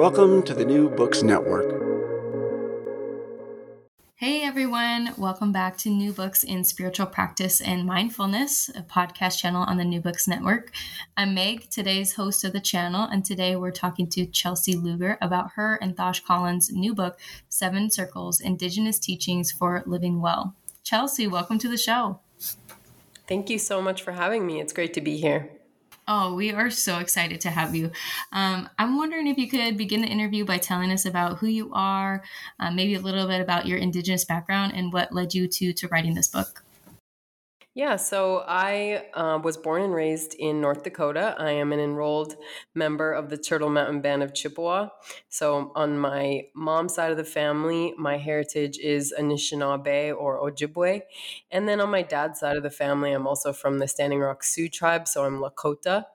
Welcome to the New Books Network. Hey everyone, welcome back to New Books in Spiritual Practice and Mindfulness, a podcast channel on the New Books Network. I'm Meg, today's host of the channel, and today we're talking to Chelsea Luger about her and Thosh Collins' new book, Seven Circles Indigenous Teachings for Living Well. Chelsea, welcome to the show. Thank you so much for having me. It's great to be here. Oh, we are so excited to have you. Um, I'm wondering if you could begin the interview by telling us about who you are, uh, maybe a little bit about your Indigenous background, and what led you to to writing this book. Yeah, so I uh, was born and raised in North Dakota. I am an enrolled member of the Turtle Mountain Band of Chippewa. So, on my mom's side of the family, my heritage is Anishinaabe or Ojibwe. And then on my dad's side of the family, I'm also from the Standing Rock Sioux tribe, so I'm Lakota.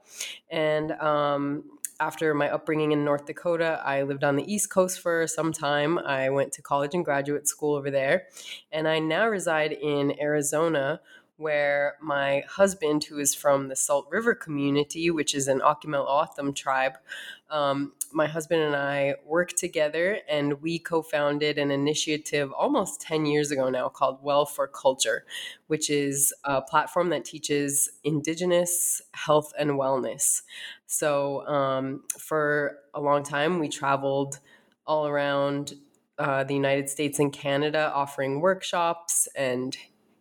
And um, after my upbringing in North Dakota, I lived on the East Coast for some time. I went to college and graduate school over there. And I now reside in Arizona where my husband, who is from the Salt River community, which is an Akimel O'odham tribe, um, my husband and I worked together and we co founded an initiative almost 10 years ago now called Well for Culture, which is a platform that teaches Indigenous health and wellness. So, um, for a long time, we traveled all around uh, the United States and Canada offering workshops and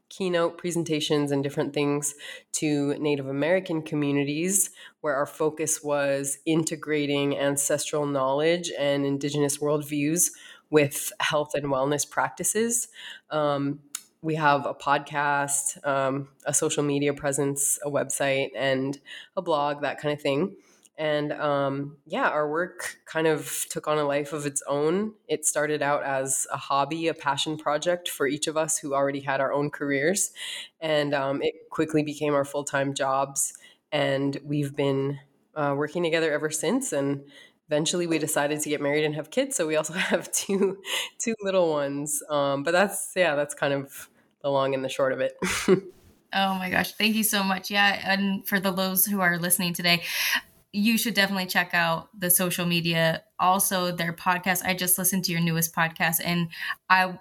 keynote presentations and different things to Native American communities, where our focus was integrating ancestral knowledge and Indigenous worldviews with health and wellness practices. Um, we have a podcast, um, a social media presence, a website, and a blog, that kind of thing. And um, yeah, our work kind of took on a life of its own. It started out as a hobby, a passion project for each of us who already had our own careers. And um, it quickly became our full time jobs. And we've been uh, working together ever since. And eventually we decided to get married and have kids. So we also have two, two little ones. Um, but that's, yeah, that's kind of the long and the short of it. Oh my gosh. Thank you so much. Yeah. And for the those who are listening today, you should definitely check out the social media. Also their podcast. I just listened to your newest podcast and i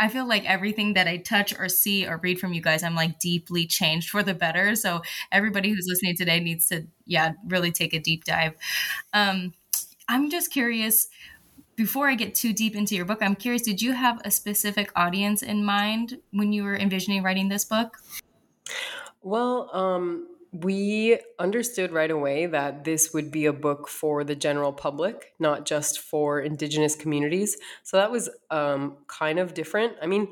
i feel like everything that i touch or see or read from you guys i'm like deeply changed for the better. So everybody who's listening today needs to yeah really take a deep dive. Um i'm just curious before i get too deep into your book i'm curious did you have a specific audience in mind when you were envisioning writing this book? Well um we understood right away that this would be a book for the general public, not just for Indigenous communities. So that was um, kind of different. I mean,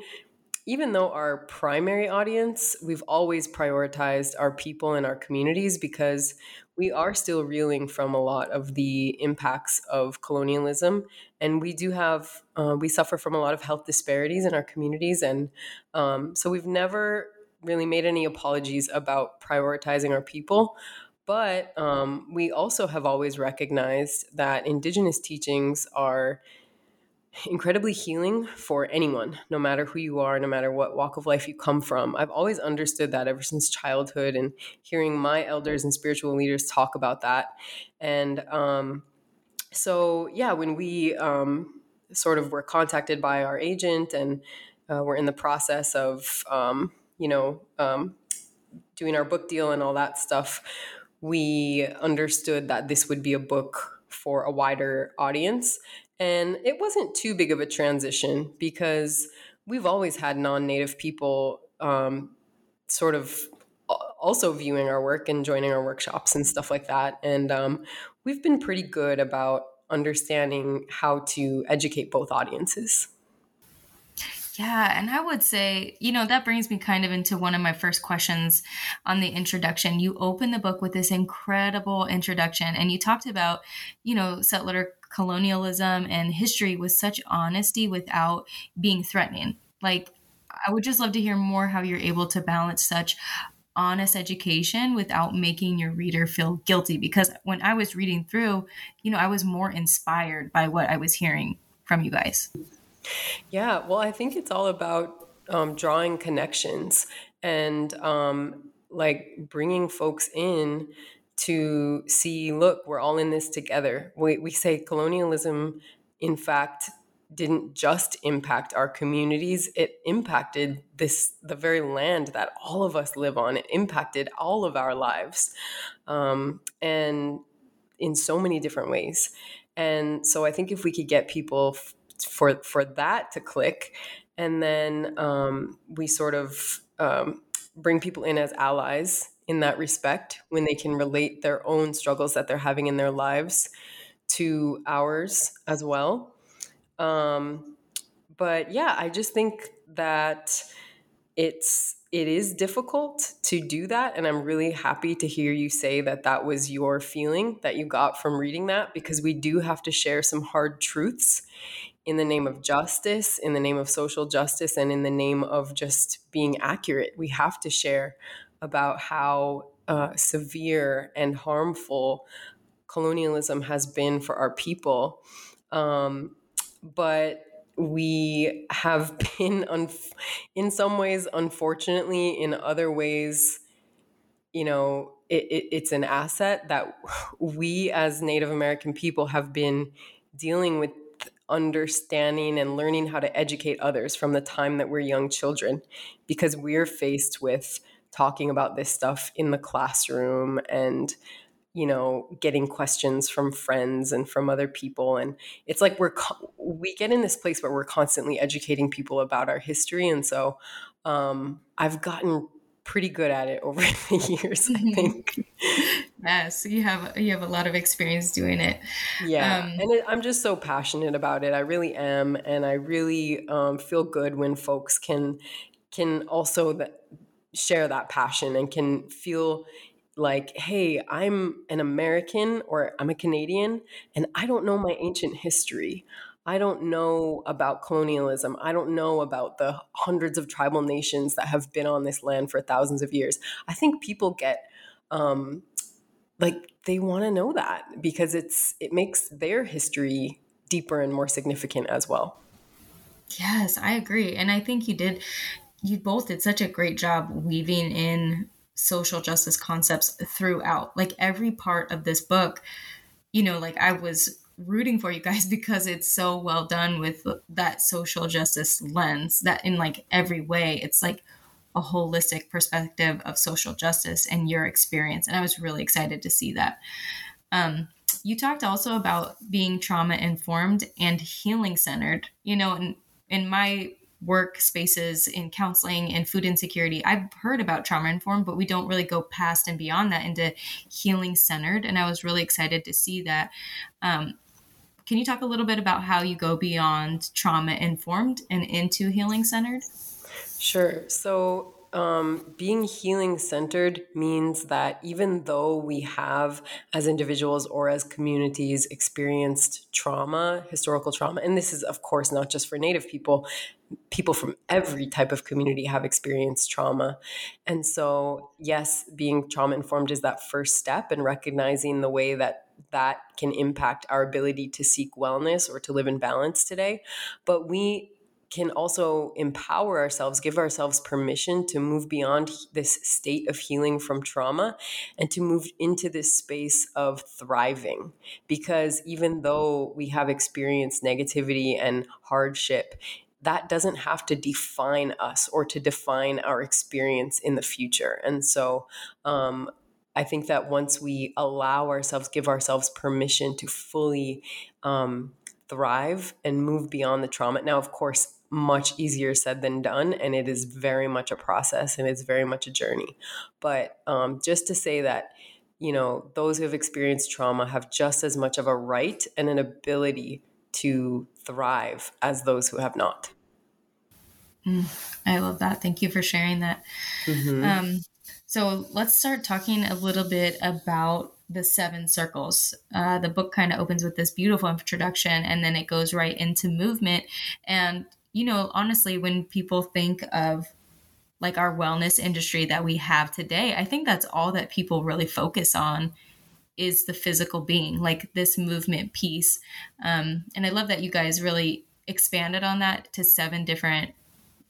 even though our primary audience, we've always prioritized our people and our communities because we are still reeling from a lot of the impacts of colonialism. And we do have, uh, we suffer from a lot of health disparities in our communities. And um, so we've never really made any apologies about prioritizing our people. But um, we also have always recognized that Indigenous teachings are incredibly healing for anyone, no matter who you are, no matter what walk of life you come from. I've always understood that ever since childhood and hearing my elders and spiritual leaders talk about that. And um, so, yeah, when we um, sort of were contacted by our agent and uh, we're in the process of, um, you know, um, doing our book deal and all that stuff, we understood that this would be a book for a wider audience and it wasn't too big of a transition because we've always had non native people um, sort of also viewing our work and joining our workshops and stuff like that. And um, we've been pretty good about understanding how to educate both audiences. Yeah, and I would say, you know, that brings me kind of into one of my first questions on the introduction. You open the book with this incredible introduction, and you talked about, you know, settler colonialism and history with such honesty without being threatening. Like, I would just love to hear more how you're able to balance such honest education without making your reader feel guilty. Because when I was reading through, you know, I was more inspired by what I was hearing from you guys. Yeah, well, I think it's all about um, drawing connections and um, like bringing folks in to see look we're all in this together. We, we say colonialism in fact didn't just impact our communities it impacted this the very land that all of us live on. It impacted all of our lives um, and in so many different ways. And so i think if we could get people f- for for that to click and then um, we sort of um, bring people in as allies in that respect when they can relate their own struggles that they're having in their lives to ours as well. Um, but yeah, I just think that it's it is difficult to do that and i'm really happy to hear you say that that was your feeling that you got from reading that because we do have to share some hard truths in the name of justice in the name of social justice and in the name of just being accurate we have to share about how uh, severe and harmful colonialism has been for our people. Um, but we have been, un- in some ways, unfortunately, in other ways, you know, it, it, it's an asset that we as Native American people have been dealing with understanding and learning how to educate others from the time that we're young children because we're faced with talking about this stuff in the classroom and you know getting questions from friends and from other people. And it's like we're we get in this place where we're constantly educating people about our history. And so um, i've gotten pretty good at it over the years i mm-hmm. think yes you have you have a lot of experience doing it yeah um, and it, i'm just so passionate about it i really am and i really um, feel good when folks can can also that share that passion and can feel like, hey, I'm an American or I'm a Canadian and I don't know my ancient history. I don't know about colonialism. I don't know about the hundreds of tribal nations that have been on this land for thousands of years. I think people get um, like they want to know that because it's it makes their history deeper and more significant as well. Yes, I agree. And I think you did you both did such a great job weaving in social justice concepts throughout. Like every part of this book, you know, like I was rooting for you guys because it's so well done with that social justice lens that in like every way it's like a holistic perspective of social justice and your experience and i was really excited to see that um, you talked also about being trauma informed and healing centered you know in, in my work spaces in counseling and food insecurity. I've heard about trauma informed, but we don't really go past and beyond that into healing centered. And I was really excited to see that. Um, can you talk a little bit about how you go beyond trauma informed and into healing centered? Sure. So um, being healing centered means that even though we have, as individuals or as communities, experienced trauma, historical trauma, and this is, of course, not just for Native people, people from every type of community have experienced trauma. And so, yes, being trauma informed is that first step and recognizing the way that that can impact our ability to seek wellness or to live in balance today. But we can also empower ourselves, give ourselves permission to move beyond this state of healing from trauma and to move into this space of thriving. Because even though we have experienced negativity and hardship, that doesn't have to define us or to define our experience in the future. And so, um, I think that once we allow ourselves, give ourselves permission to fully um, thrive and move beyond the trauma. Now, of course, much easier said than done, and it is very much a process and it's very much a journey. But um, just to say that, you know, those who have experienced trauma have just as much of a right and an ability to thrive as those who have not. Mm, I love that. Thank you for sharing that. Mm-hmm. Um, so let's start talking a little bit about the seven circles. Uh, the book kind of opens with this beautiful introduction and then it goes right into movement. And, you know, honestly, when people think of like our wellness industry that we have today, I think that's all that people really focus on is the physical being, like this movement piece. Um, and I love that you guys really expanded on that to seven different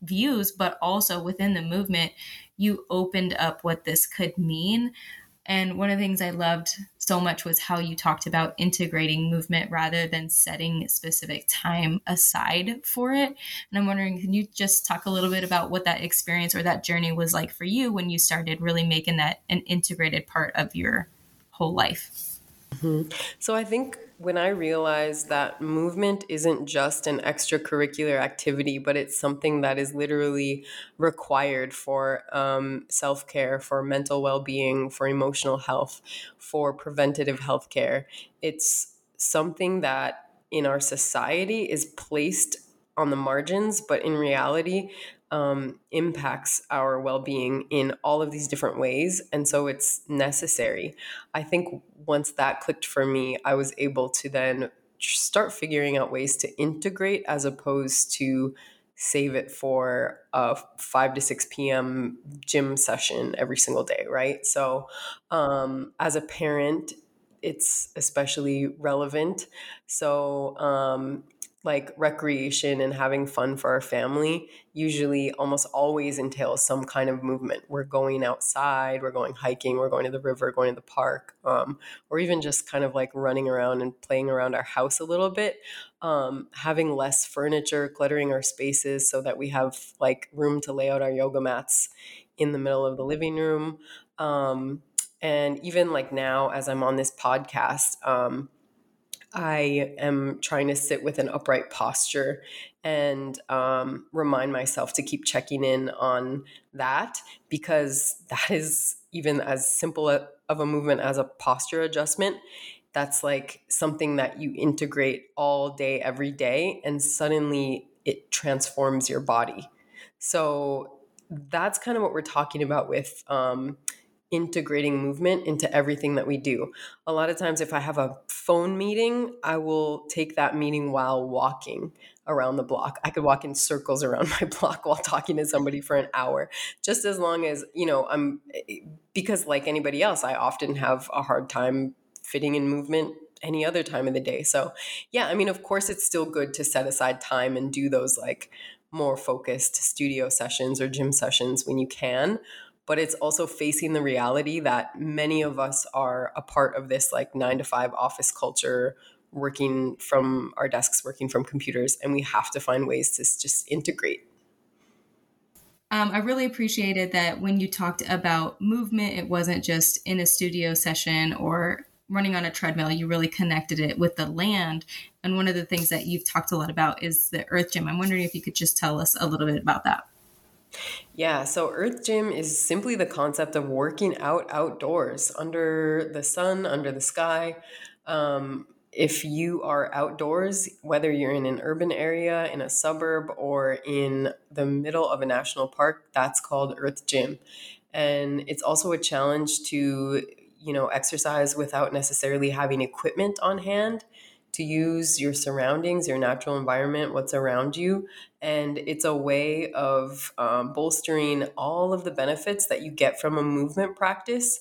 views, but also within the movement, you opened up what this could mean. And one of the things I loved so much was how you talked about integrating movement rather than setting specific time aside for it. And I'm wondering, can you just talk a little bit about what that experience or that journey was like for you when you started really making that an integrated part of your whole life? Mm-hmm. So I think when I realized that movement isn't just an extracurricular activity, but it's something that is literally required for um, self care, for mental well being, for emotional health, for preventative health care, it's something that in our society is placed on the margins, but in reality, um, impacts our well being in all of these different ways. And so it's necessary. I think once that clicked for me, I was able to then start figuring out ways to integrate as opposed to save it for a 5 to 6 p.m. gym session every single day, right? So, um, as a parent, it's especially relevant. So, um, like recreation and having fun for our family usually almost always entails some kind of movement. We're going outside, we're going hiking, we're going to the river, going to the park, um, or even just kind of like running around and playing around our house a little bit. Um, having less furniture, cluttering our spaces so that we have like room to lay out our yoga mats in the middle of the living room. Um, and even like now, as I'm on this podcast, um, I am trying to sit with an upright posture and um, remind myself to keep checking in on that because that is even as simple of a movement as a posture adjustment. That's like something that you integrate all day, every day, and suddenly it transforms your body. So that's kind of what we're talking about with um, integrating movement into everything that we do. A lot of times, if I have a phone meeting, I will take that meeting while walking around the block. I could walk in circles around my block while talking to somebody for an hour, just as long as, you know, I'm, because like anybody else, I often have a hard time fitting in movement any other time of the day. So, yeah, I mean, of course, it's still good to set aside time and do those like more focused studio sessions or gym sessions when you can but it's also facing the reality that many of us are a part of this like nine to five office culture working from our desks working from computers and we have to find ways to just integrate um, I really appreciated that when you talked about movement, it wasn't just in a studio session or running on a treadmill. You really connected it with the land. And one of the things that you've talked a lot about is the Earth Gym. I'm wondering if you could just tell us a little bit about that. Yeah, so Earth Gym is simply the concept of working out outdoors under the sun, under the sky. Um, if you are outdoors, whether you're in an urban area, in a suburb, or in the middle of a national park, that's called Earth Gym. And it's also a challenge to, you know, exercise without necessarily having equipment on hand to use your surroundings, your natural environment, what's around you. And it's a way of um, bolstering all of the benefits that you get from a movement practice.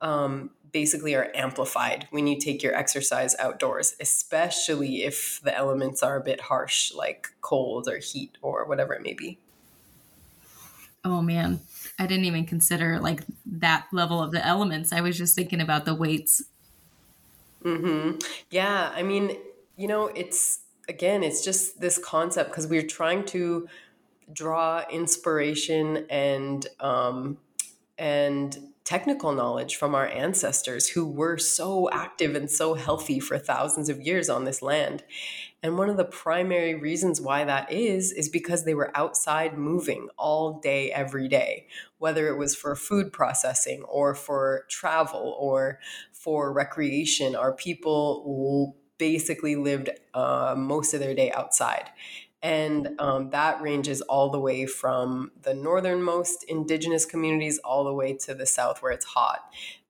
Um, basically are amplified when you take your exercise outdoors, especially if the elements are a bit harsh, like cold or heat or whatever it may be. Oh man, I didn't even consider like that level of the elements. I was just thinking about the weights. Mm-hmm. Yeah, I mean, you know, it's again, it's just this concept because we're trying to draw inspiration and um, and technical knowledge from our ancestors who were so active and so healthy for thousands of years on this land. And one of the primary reasons why that is, is because they were outside moving all day, every day, whether it was for food processing or for travel or for recreation. Our people basically lived uh, most of their day outside. And um, that ranges all the way from the northernmost indigenous communities all the way to the south where it's hot.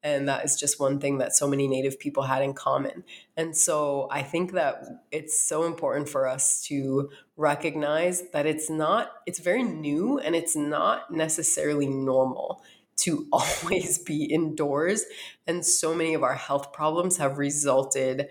And that is just one thing that so many Native people had in common. And so I think that it's so important for us to recognize that it's not, it's very new and it's not necessarily normal to always be indoors. And so many of our health problems have resulted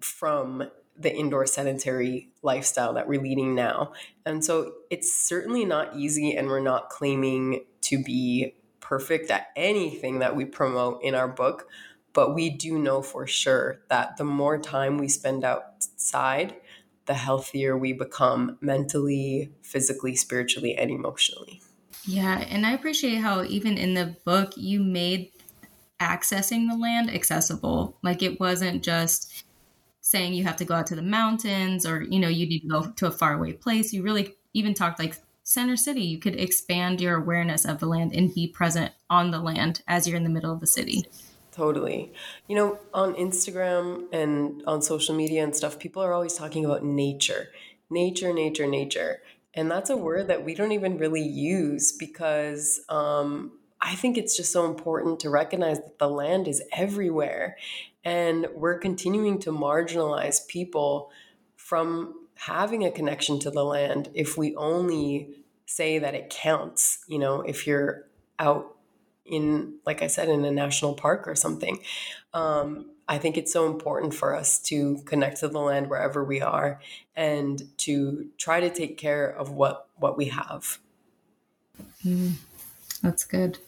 from the indoor sedentary lifestyle that we're leading now. And so it's certainly not easy, and we're not claiming to be perfect at anything that we promote in our book. But we do know for sure that the more time we spend outside, the healthier we become mentally, physically, spiritually, and emotionally. Yeah. And I appreciate how, even in the book, you made accessing the land accessible. Like it wasn't just saying you have to go out to the mountains or you know you need to go to a faraway place. You really even talked like center city. You could expand your awareness of the land and be present on the land as you're in the middle of the city. Totally. You know on instagram and on social media and stuff people are always talking about nature. Nature nature nature and that's a word that we don't even really use because um, I think it's just so important to recognize that the land is everywhere and we're continuing to marginalize people from having a connection to the land if we only say that it counts. You know, if you're out in, like I said, in a national park or something. Um, I think it's so important for us to connect to the land wherever we are and to try to take care of what what we have. Mm, that's good.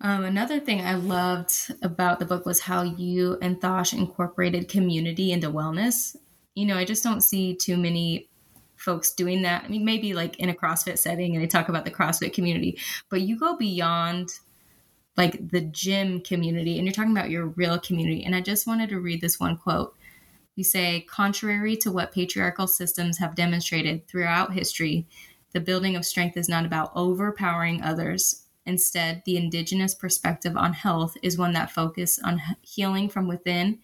Um, another thing I loved about the book was how you and Thosh incorporated community into wellness. You know, I just don't see too many folks doing that. I mean, maybe like in a CrossFit setting and they talk about the CrossFit community, but you go beyond like the gym community and you're talking about your real community. And I just wanted to read this one quote. You say, contrary to what patriarchal systems have demonstrated throughout history, the building of strength is not about overpowering others Instead, the indigenous perspective on health is one that focuses on healing from within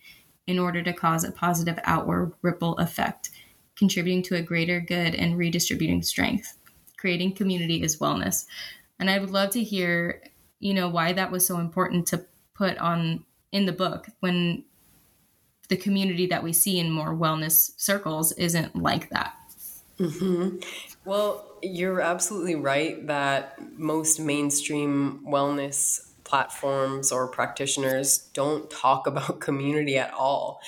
in order to cause a positive outward ripple effect, contributing to a greater good and redistributing strength. Creating community is wellness. And I would love to hear, you know, why that was so important to put on in the book when the community that we see in more wellness circles isn't like that. Mm-hmm. Well, you're absolutely right that most mainstream wellness platforms or practitioners don't talk about community at all.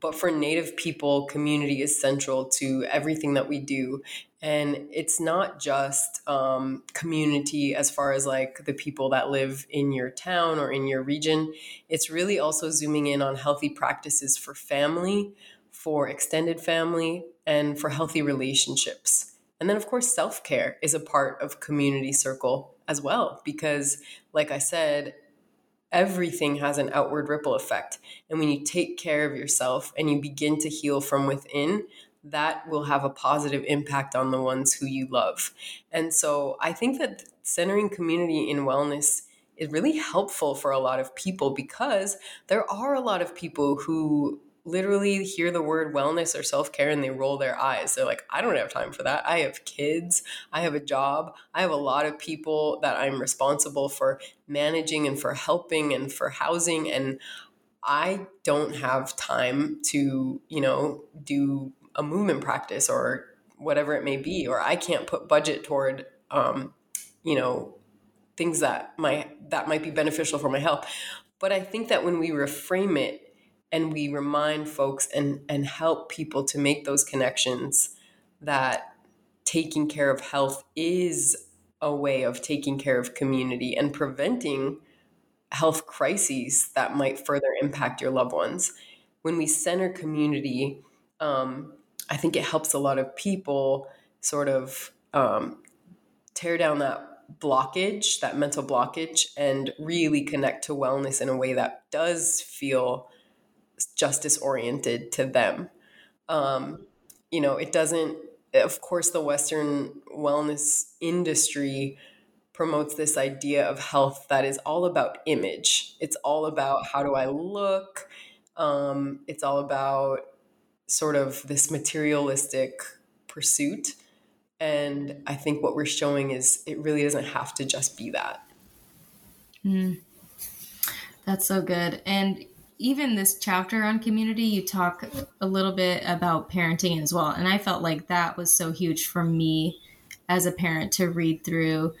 But for Native people, community is central to everything that we do. And it's not just um, community as far as like the people that live in your town or in your region. It's really also zooming in on healthy practices for family, for extended family, and for healthy relationships. And then, of course, self care is a part of community circle as well, because, like I said, everything has an outward ripple effect. And when you take care of yourself and you begin to heal from within, that will have a positive impact on the ones who you love. And so I think that centering community in wellness is really helpful for a lot of people because there are a lot of people who literally hear the word wellness or self care and they roll their eyes. They're like, I don't have time for that. I have kids, I have a job, I have a lot of people that I'm responsible for managing and for helping and for housing. And I don't have time to, you know, do a movement practice or whatever it may be, or I can't put budget toward, um, you know, things that might that might be beneficial for my health. But I think that when we reframe it and we remind folks and and help people to make those connections that taking care of health is a way of taking care of community and preventing health crises that might further impact your loved ones. When we center community, um, I think it helps a lot of people sort of um, tear down that blockage, that mental blockage, and really connect to wellness in a way that does feel justice oriented to them. Um, you know, it doesn't, of course, the Western wellness industry promotes this idea of health that is all about image. It's all about how do I look. Um, it's all about sort of this materialistic pursuit. And I think what we're showing is it really doesn't have to just be that. Mm. That's so good. And even this chapter on community, you talk a little bit about parenting as well. And I felt like that was so huge for me as a parent to read through.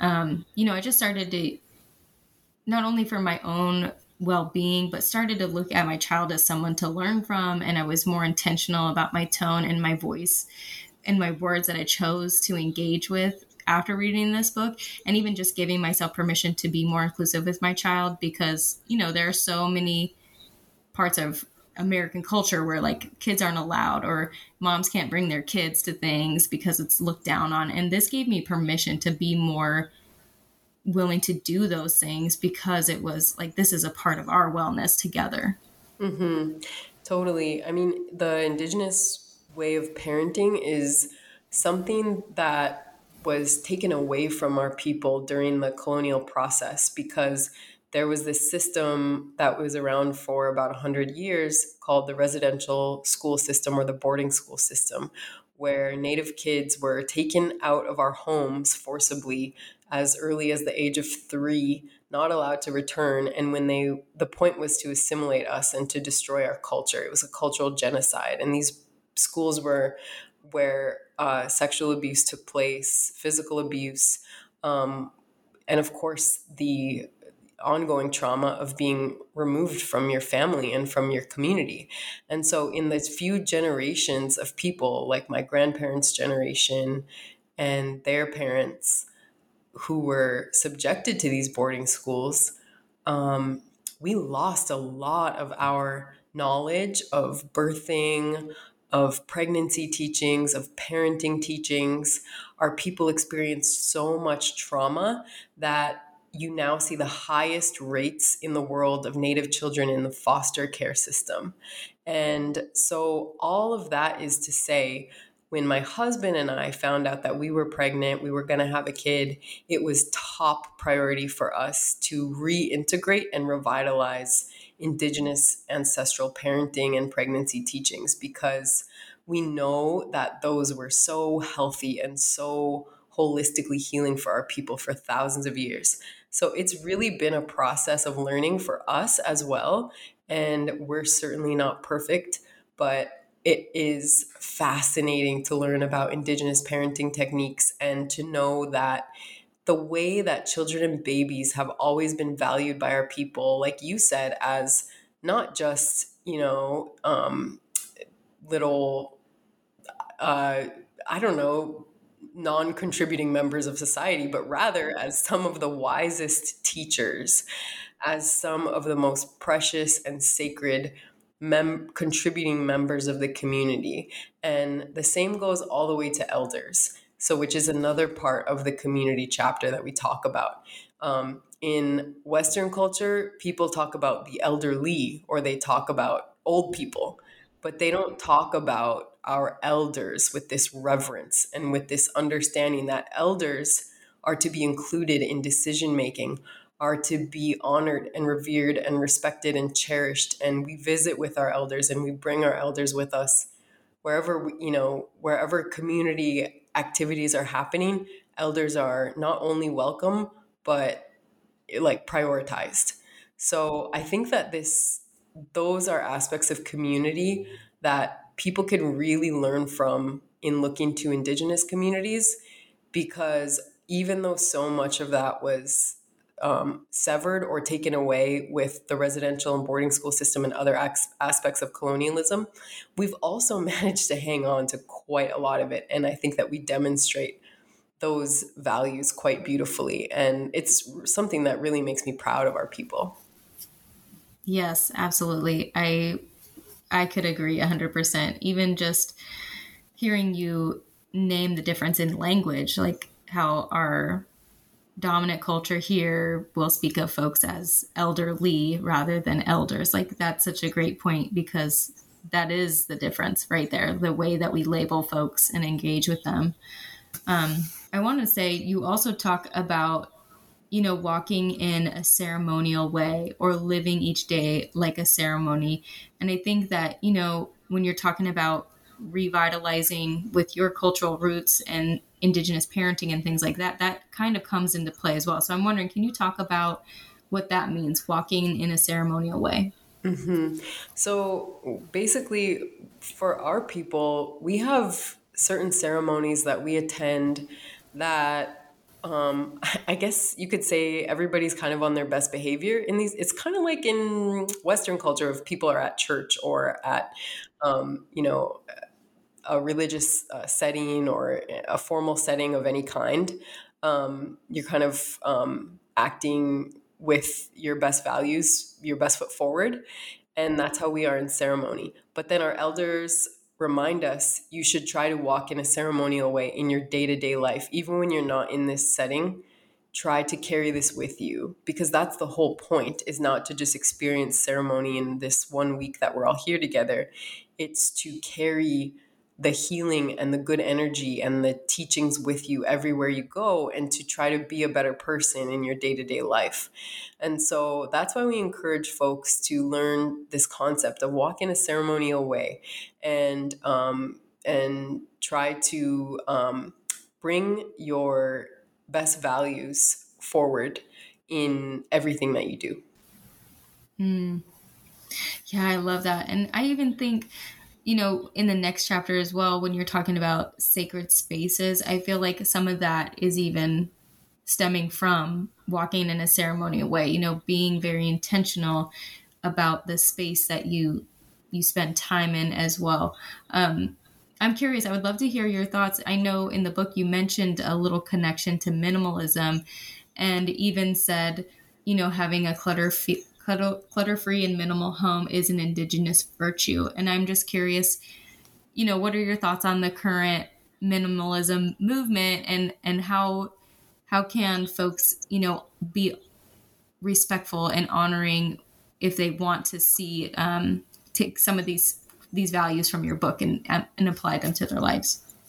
Um, you know, I just started to not only for my own well-being but started to look at my child as someone to learn from and i was more intentional about my tone and my voice and my words that i chose to engage with after reading this book and even just giving myself permission to be more inclusive with my child because you know there are so many parts of American culture where like kids aren't allowed or moms can't bring their kids to things because it's looked down on. And this gave me permission to be more willing to do those things because it was like this is a part of our wellness together. Mm-hmm. Totally. I mean, the indigenous way of parenting is something that was taken away from our people during the colonial process because there was this system that was around for about 100 years called the residential school system or the boarding school system, where Native kids were taken out of our homes forcibly as early as the age of three, not allowed to return. And when they, the point was to assimilate us and to destroy our culture. It was a cultural genocide. And these schools were where uh, sexual abuse took place, physical abuse, um, and of course, the ongoing trauma of being removed from your family and from your community. And so, in those few generations of people, like my grandparents' generation and their parents, who were subjected to these boarding schools, um, we lost a lot of our knowledge of birthing, of pregnancy teachings, of parenting teachings. Our people experienced so much trauma that you now see the highest rates in the world of Native children in the foster care system. And so, all of that is to say, when my husband and I found out that we were pregnant, we were going to have a kid, it was top priority for us to reintegrate and revitalize Indigenous ancestral parenting and pregnancy teachings because we know that those were so healthy and so holistically healing for our people for thousands of years. So it's really been a process of learning for us as well. And we're certainly not perfect, but it is fascinating to learn about Indigenous parenting techniques and to know that the way that children and babies have always been valued by our people, like you said, as not just, you know, um, little, uh, I don't know, non contributing members of society, but rather as some of the wisest teachers, as some of the most precious and sacred mem- contributing members of the community. And the same goes all the way to elders. So, which is another part of the community chapter that we talk about. Um, in Western culture, people talk about the elderly or they talk about old people, but they don't talk about our elders with this reverence and with this understanding that elders are to be included in decision making are to be honored and revered and respected and cherished. And we visit with our elders and we bring our elders with us wherever, you know, wherever community activities are happening, elders are not only welcome, but like prioritized. So I think that this, those are aspects of community that people can really learn from in looking to indigenous communities because even though so much of that was um, severed or taken away with the residential and boarding school system and other ac- aspects of colonialism, we've also managed to hang on to quite a lot of it. And I think that we demonstrate those values quite beautifully. And it's something that really makes me proud of our people. Yes, absolutely. I I could agree 100%. Even just hearing you name the difference in language, like how our dominant culture here will speak of folks as elderly rather than elders. Like that's such a great point because that is the difference right there, the way that we label folks and engage with them. Um, I want to say you also talk about you know, walking in a ceremonial way or living each day like a ceremony. And I think that, you know, when you're talking about revitalizing with your cultural roots and indigenous parenting and things like that, that kind of comes into play as well. So I'm wondering, can you talk about what that means, walking in a ceremonial way? Mm-hmm. So basically, for our people, we have certain ceremonies that we attend that um, I guess you could say everybody's kind of on their best behavior in these. It's kind of like in Western culture, if people are at church or at, um, you know, a religious uh, setting or a formal setting of any kind, um, you're kind of um, acting with your best values, your best foot forward. And that's how we are in ceremony. But then our elders remind us you should try to walk in a ceremonial way in your day to day life, even when you're not in this setting. Try to carry this with you because that's the whole point is not to just experience ceremony in this one week that we're all here together. It's to carry the healing and the good energy and the teachings with you everywhere you go and to try to be a better person in your day-to-day life. And so that's why we encourage folks to learn this concept of walk in a ceremonial way and um, and try to um, bring your best values forward in everything that you do. Mm. yeah i love that. And i even think you know, in the next chapter as well, when you're talking about sacred spaces, I feel like some of that is even stemming from walking in a ceremonial way, you know, being very intentional about the space that you you spend time in as well. Um, I'm curious. I would love to hear your thoughts. I know in the book you mentioned a little connection to minimalism, and even said, you know, having a clutter clutter free and minimal home is an indigenous virtue. And I'm just curious, you know, what are your thoughts on the current minimalism movement and and how how can folks, you know, be respectful and honoring if they want to see um, take some of these these values from your book and and apply them to their lives.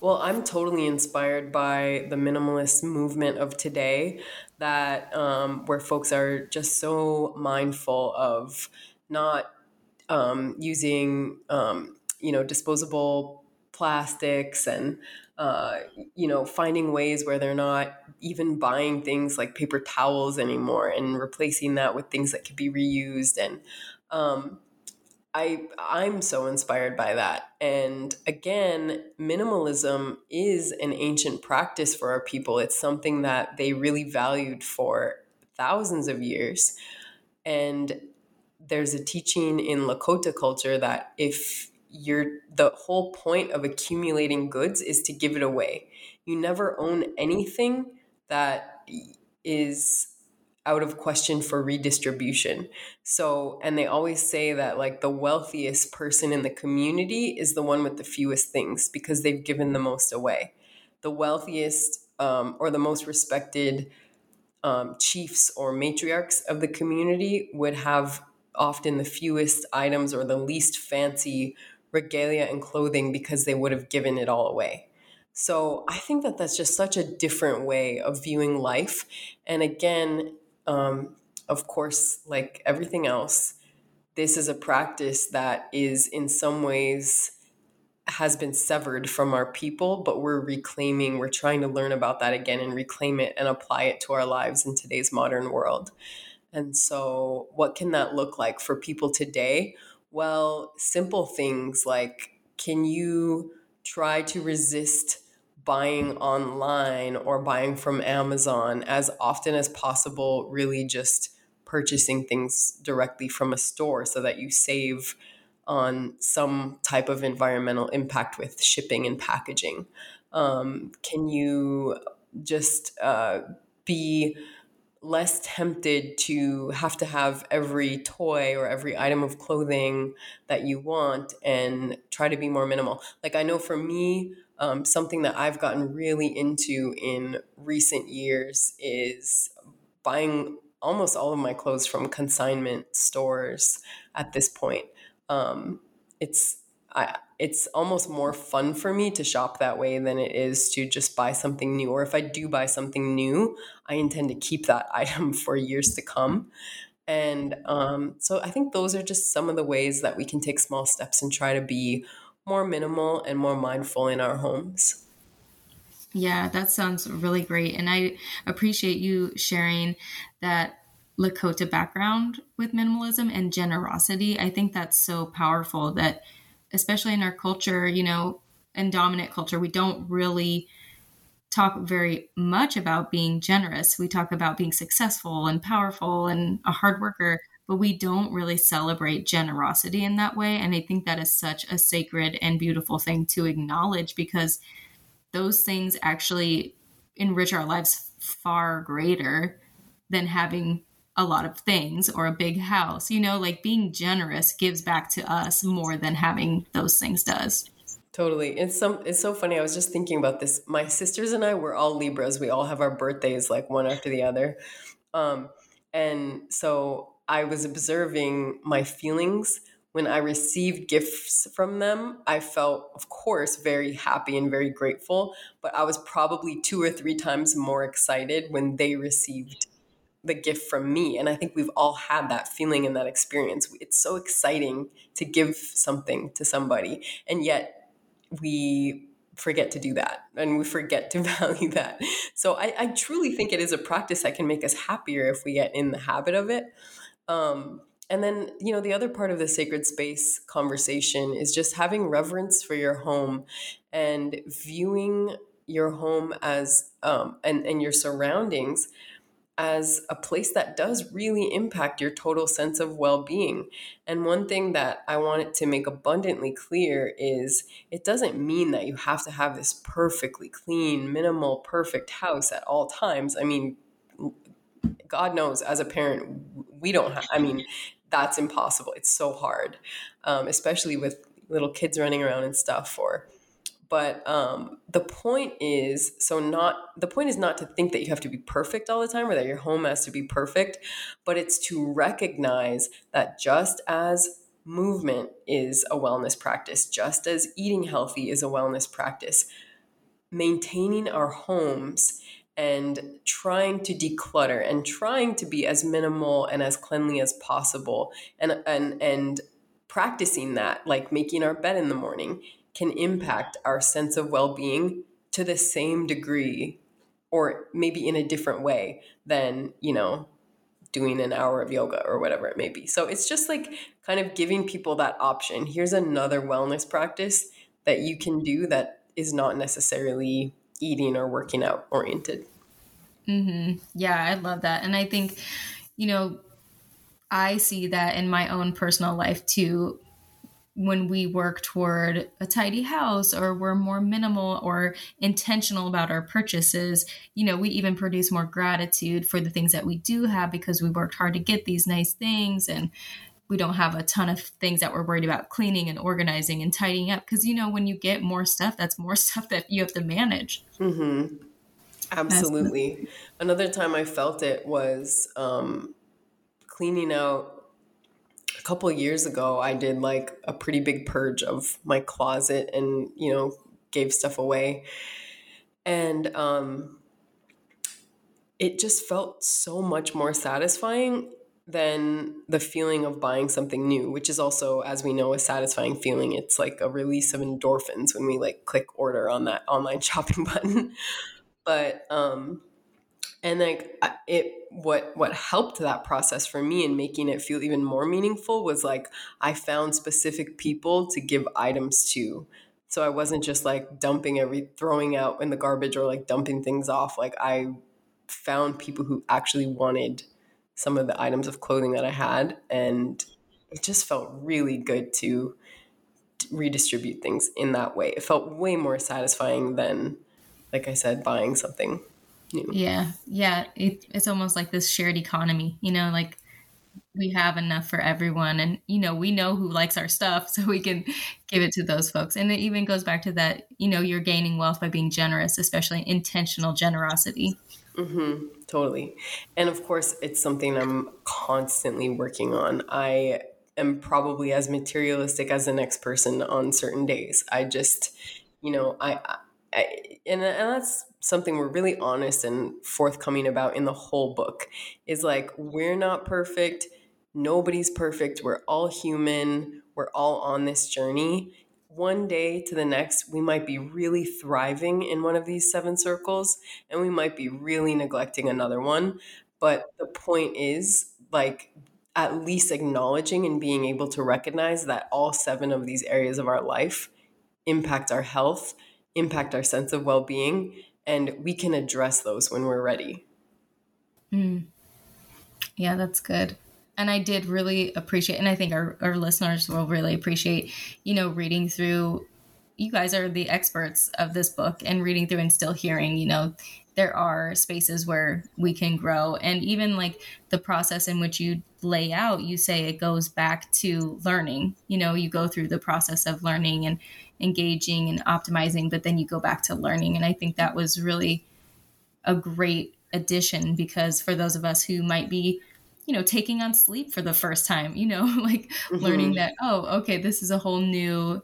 Well, I'm totally inspired by the minimalist movement of today, that um, where folks are just so mindful of not um, using, um, you know, disposable plastics and uh, you know finding ways where they're not even buying things like paper towels anymore and replacing that with things that could be reused and um, I I'm so inspired by that. And again, minimalism is an ancient practice for our people. It's something that they really valued for thousands of years. And there's a teaching in Lakota culture that if you're the whole point of accumulating goods is to give it away. You never own anything that is out of question for redistribution. So, and they always say that like the wealthiest person in the community is the one with the fewest things because they've given the most away. The wealthiest um, or the most respected um, chiefs or matriarchs of the community would have often the fewest items or the least fancy regalia and clothing because they would have given it all away. So I think that that's just such a different way of viewing life. And again, um, of course, like everything else, this is a practice that is in some ways has been severed from our people, but we're reclaiming, we're trying to learn about that again and reclaim it and apply it to our lives in today's modern world. And so, what can that look like for people today? Well, simple things like can you try to resist buying online or buying from Amazon as often as possible, really just purchasing things directly from a store so that you save on some type of environmental impact with shipping and packaging. Um, can you just uh, be less tempted to have to have every toy or every item of clothing that you want and try to be more minimal? Like, I know for me, um, something that I've gotten really into in recent years is buying almost all of my clothes from consignment stores at this point. Um, it's I, it's almost more fun for me to shop that way than it is to just buy something new. Or if I do buy something new, I intend to keep that item for years to come. And um, so I think those are just some of the ways that we can take small steps and try to be more minimal and more mindful in our homes. Yeah, that sounds really great. And I appreciate you sharing that Lakota background with minimalism and generosity. I think that's so powerful that, especially in our culture, you know, in dominant culture, we don't really talk very much about being generous. We talk about being successful and powerful and a hard worker but we don't really celebrate generosity in that way. And I think that is such a sacred and beautiful thing to acknowledge because those things actually enrich our lives far greater than having a lot of things or a big house. You know, like being generous gives back to us more than having those things does. Totally. It's some it's so funny. I was just thinking about this. My sisters and I were all Libras. We all have our birthdays like one after the other. Um and so I was observing my feelings when I received gifts from them. I felt, of course, very happy and very grateful, but I was probably two or three times more excited when they received the gift from me. And I think we've all had that feeling and that experience. It's so exciting to give something to somebody, and yet we forget to do that and we forget to value that. So I, I truly think it is a practice that can make us happier if we get in the habit of it. Um, and then, you know, the other part of the sacred space conversation is just having reverence for your home and viewing your home as um, and, and your surroundings as a place that does really impact your total sense of well being. And one thing that I wanted to make abundantly clear is it doesn't mean that you have to have this perfectly clean, minimal, perfect house at all times. I mean, God knows, as a parent, we don't have, I mean, that's impossible. It's so hard, um, especially with little kids running around and stuff or but um, the point is so not the point is not to think that you have to be perfect all the time or that your home has to be perfect but it's to recognize that just as movement is a wellness practice just as eating healthy is a wellness practice maintaining our homes and trying to declutter and trying to be as minimal and as cleanly as possible and and and practicing that like making our bed in the morning can impact our sense of well being to the same degree or maybe in a different way than, you know, doing an hour of yoga or whatever it may be. So it's just like kind of giving people that option. Here's another wellness practice that you can do that is not necessarily eating or working out oriented. Mm-hmm. Yeah, I love that. And I think, you know, I see that in my own personal life too when we work toward a tidy house or we're more minimal or intentional about our purchases, you know, we even produce more gratitude for the things that we do have because we worked hard to get these nice things and we don't have a ton of things that we're worried about cleaning and organizing and tidying up because you know when you get more stuff that's more stuff that you have to manage mm-hmm. Absolutely another time i felt it was um, cleaning out a couple years ago, I did like a pretty big purge of my closet and, you know, gave stuff away. And um, it just felt so much more satisfying than the feeling of buying something new, which is also, as we know, a satisfying feeling. It's like a release of endorphins when we like click order on that online shopping button. But um, and like it what what helped that process for me and making it feel even more meaningful was like i found specific people to give items to. So i wasn't just like dumping every throwing out in the garbage or like dumping things off. Like i found people who actually wanted some of the items of clothing that i had and it just felt really good to redistribute things in that way. It felt way more satisfying than like i said buying something new. Yeah, yeah. It, it's almost like this shared economy. You know, like we have enough for everyone, and you know, we know who likes our stuff, so we can give it to those folks. And it even goes back to that. You know, you're gaining wealth by being generous, especially intentional generosity. Mm-hmm, totally. And of course, it's something I'm constantly working on. I am probably as materialistic as the next person on certain days. I just, you know, I, I and, and that's something we're really honest and forthcoming about in the whole book is like we're not perfect. Nobody's perfect. We're all human. We're all on this journey. One day to the next we might be really thriving in one of these seven circles and we might be really neglecting another one. But the point is like at least acknowledging and being able to recognize that all seven of these areas of our life impact our health impact our sense of well-being and we can address those when we're ready. Mm. Yeah, that's good. And I did really appreciate, and I think our, our listeners will really appreciate, you know, reading through. You guys are the experts of this book and reading through and still hearing, you know, there are spaces where we can grow. And even like the process in which you lay out, you say it goes back to learning. You know, you go through the process of learning and engaging and optimizing, but then you go back to learning. And I think that was really a great addition because for those of us who might be you know taking on sleep for the first time you know like mm-hmm. learning that oh okay this is a whole new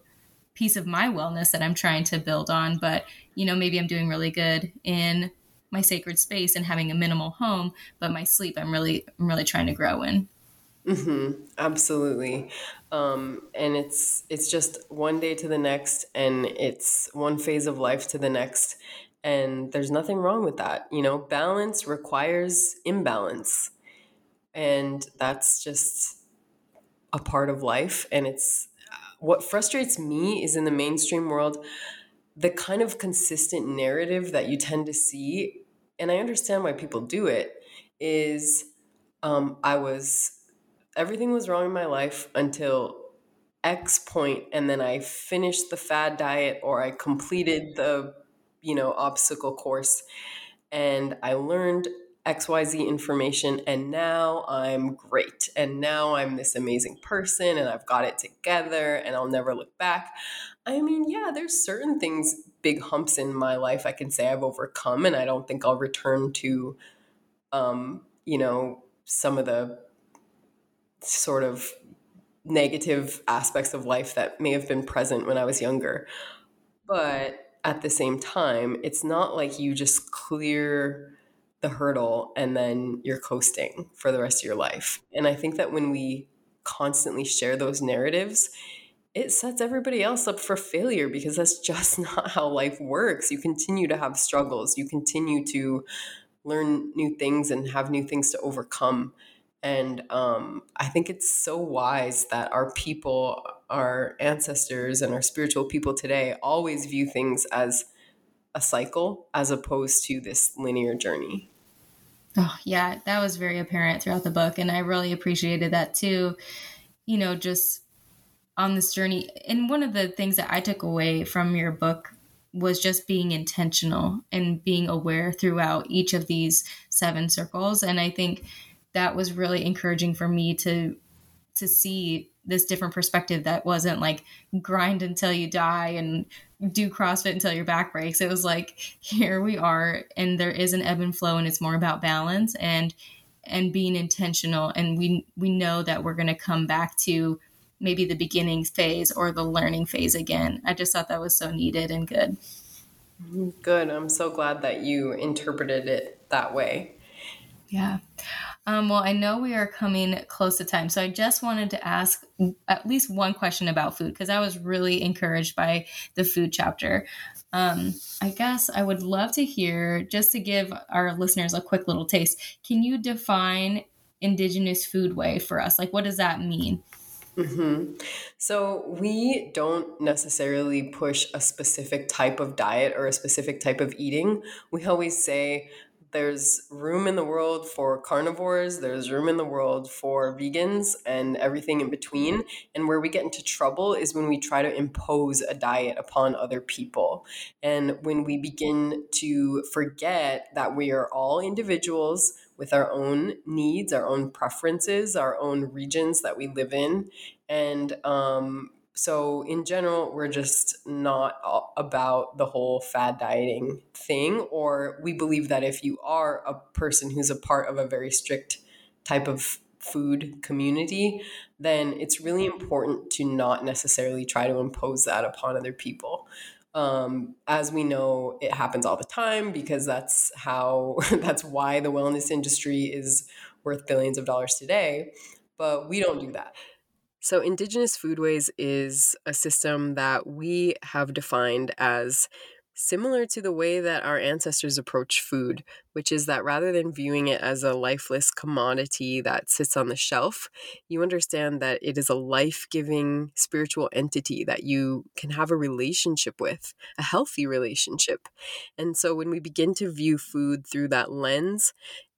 piece of my wellness that i'm trying to build on but you know maybe i'm doing really good in my sacred space and having a minimal home but my sleep i'm really i'm really trying to grow in Mm-hmm. Absolutely. Um, and it's it's just one day to the next, and it's one phase of life to the next, and there's nothing wrong with that. You know, balance requires imbalance, and that's just a part of life. And it's what frustrates me is in the mainstream world, the kind of consistent narrative that you tend to see, and I understand why people do it is um, I was, everything was wrong in my life until X point, and then I finished the fad diet or I completed the, you know, obstacle course and I learned XYZ information and now I'm great. And now I'm this amazing person and I've got it together and I'll never look back. I mean, yeah, there's certain things, big humps in my life I can say I've overcome and I don't think I'll return to um, you know, some of the sort of negative aspects of life that may have been present when I was younger. But at the same time, it's not like you just clear the hurdle and then you're coasting for the rest of your life. And I think that when we constantly share those narratives, it sets everybody else up for failure because that's just not how life works. You continue to have struggles, you continue to learn new things and have new things to overcome. And um, I think it's so wise that our people, our ancestors, and our spiritual people today always view things as a cycle as opposed to this linear journey. Oh, yeah, that was very apparent throughout the book. And I really appreciated that too. You know, just on this journey. And one of the things that I took away from your book was just being intentional and being aware throughout each of these seven circles. And I think that was really encouraging for me to to see this different perspective that wasn't like grind until you die and do CrossFit until your back breaks. It was like here we are, and there is an ebb and flow, and it's more about balance and and being intentional. And we we know that we're going to come back to maybe the beginning phase or the learning phase again. I just thought that was so needed and good. Good. I'm so glad that you interpreted it that way. Yeah. Um, well, I know we are coming close to time. So I just wanted to ask at least one question about food because I was really encouraged by the food chapter. Um, I guess I would love to hear, just to give our listeners a quick little taste, can you define Indigenous food way for us? Like, what does that mean? Mm-hmm. So we don't necessarily push a specific type of diet or a specific type of eating. We always say there's room in the world for carnivores, there's room in the world for vegans and everything in between. And where we get into trouble is when we try to impose a diet upon other people. And when we begin to forget that we are all individuals with our own needs, our own preferences, our own regions that we live in. And um, so, in general, we're just not about the whole fad dieting thing, or we believe that if you are a person who's a part of a very strict type of food community, then it's really important to not necessarily try to impose that upon other people. Um, as we know, it happens all the time because that's how, that's why the wellness industry is worth billions of dollars today. But we don't do that. So, Indigenous Foodways is a system that we have defined as similar to the way that our ancestors approach food, which is that rather than viewing it as a lifeless commodity that sits on the shelf, you understand that it is a life giving spiritual entity that you can have a relationship with, a healthy relationship. And so when we begin to view food through that lens,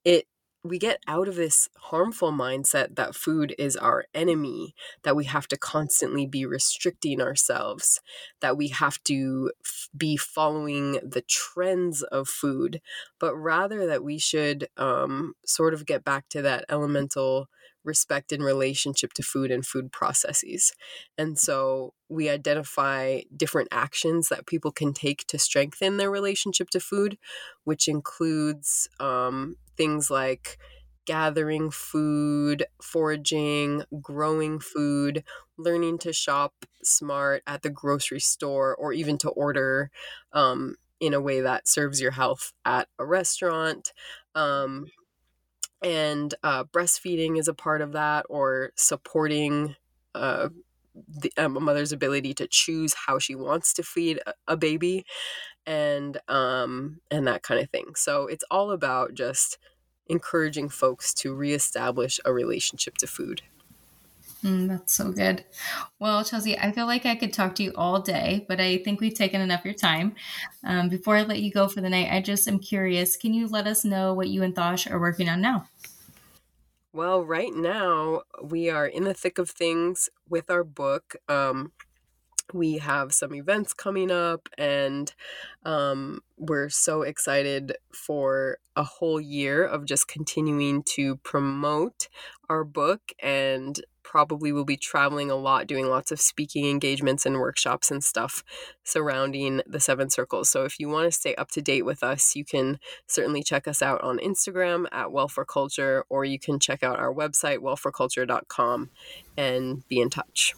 it we get out of this harmful mindset that food is our enemy, that we have to constantly be restricting ourselves, that we have to f- be following the trends of food, but rather that we should um, sort of get back to that elemental respect in relationship to food and food processes. And so we identify different actions that people can take to strengthen their relationship to food, which includes um, things like gathering food, foraging, growing food, learning to shop smart at the grocery store, or even to order um, in a way that serves your health at a restaurant. Um, and uh, breastfeeding is a part of that, or supporting uh, the, um, a mother's ability to choose how she wants to feed a, a baby and um and that kind of thing. So it's all about just encouraging folks to reestablish a relationship to food. Mm, that's so good. Well, Chelsea, I feel like I could talk to you all day, but I think we've taken enough of your time. Um, before I let you go for the night, I just am curious can you let us know what you and Thosh are working on now? Well, right now we are in the thick of things with our book. Um, we have some events coming up, and um, we're so excited for a whole year of just continuing to promote our book and probably will be traveling a lot, doing lots of speaking engagements and workshops and stuff surrounding the seven circles. So if you want to stay up to date with us, you can certainly check us out on Instagram at Well for Culture, or you can check out our website, wellforculture.com, and be in touch.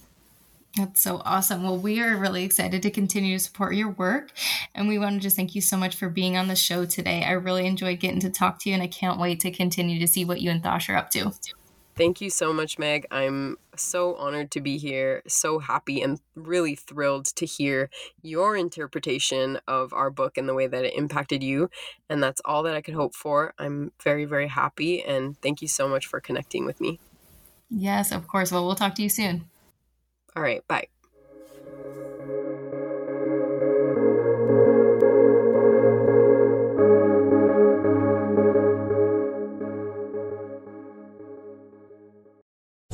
That's so awesome. Well, we are really excited to continue to support your work. And we want to just thank you so much for being on the show today. I really enjoyed getting to talk to you, and I can't wait to continue to see what you and Thosh are up to. Thank you so much, Meg. I'm so honored to be here, so happy and really thrilled to hear your interpretation of our book and the way that it impacted you. And that's all that I could hope for. I'm very, very happy. And thank you so much for connecting with me. Yes, of course. Well, we'll talk to you soon. All right. Bye.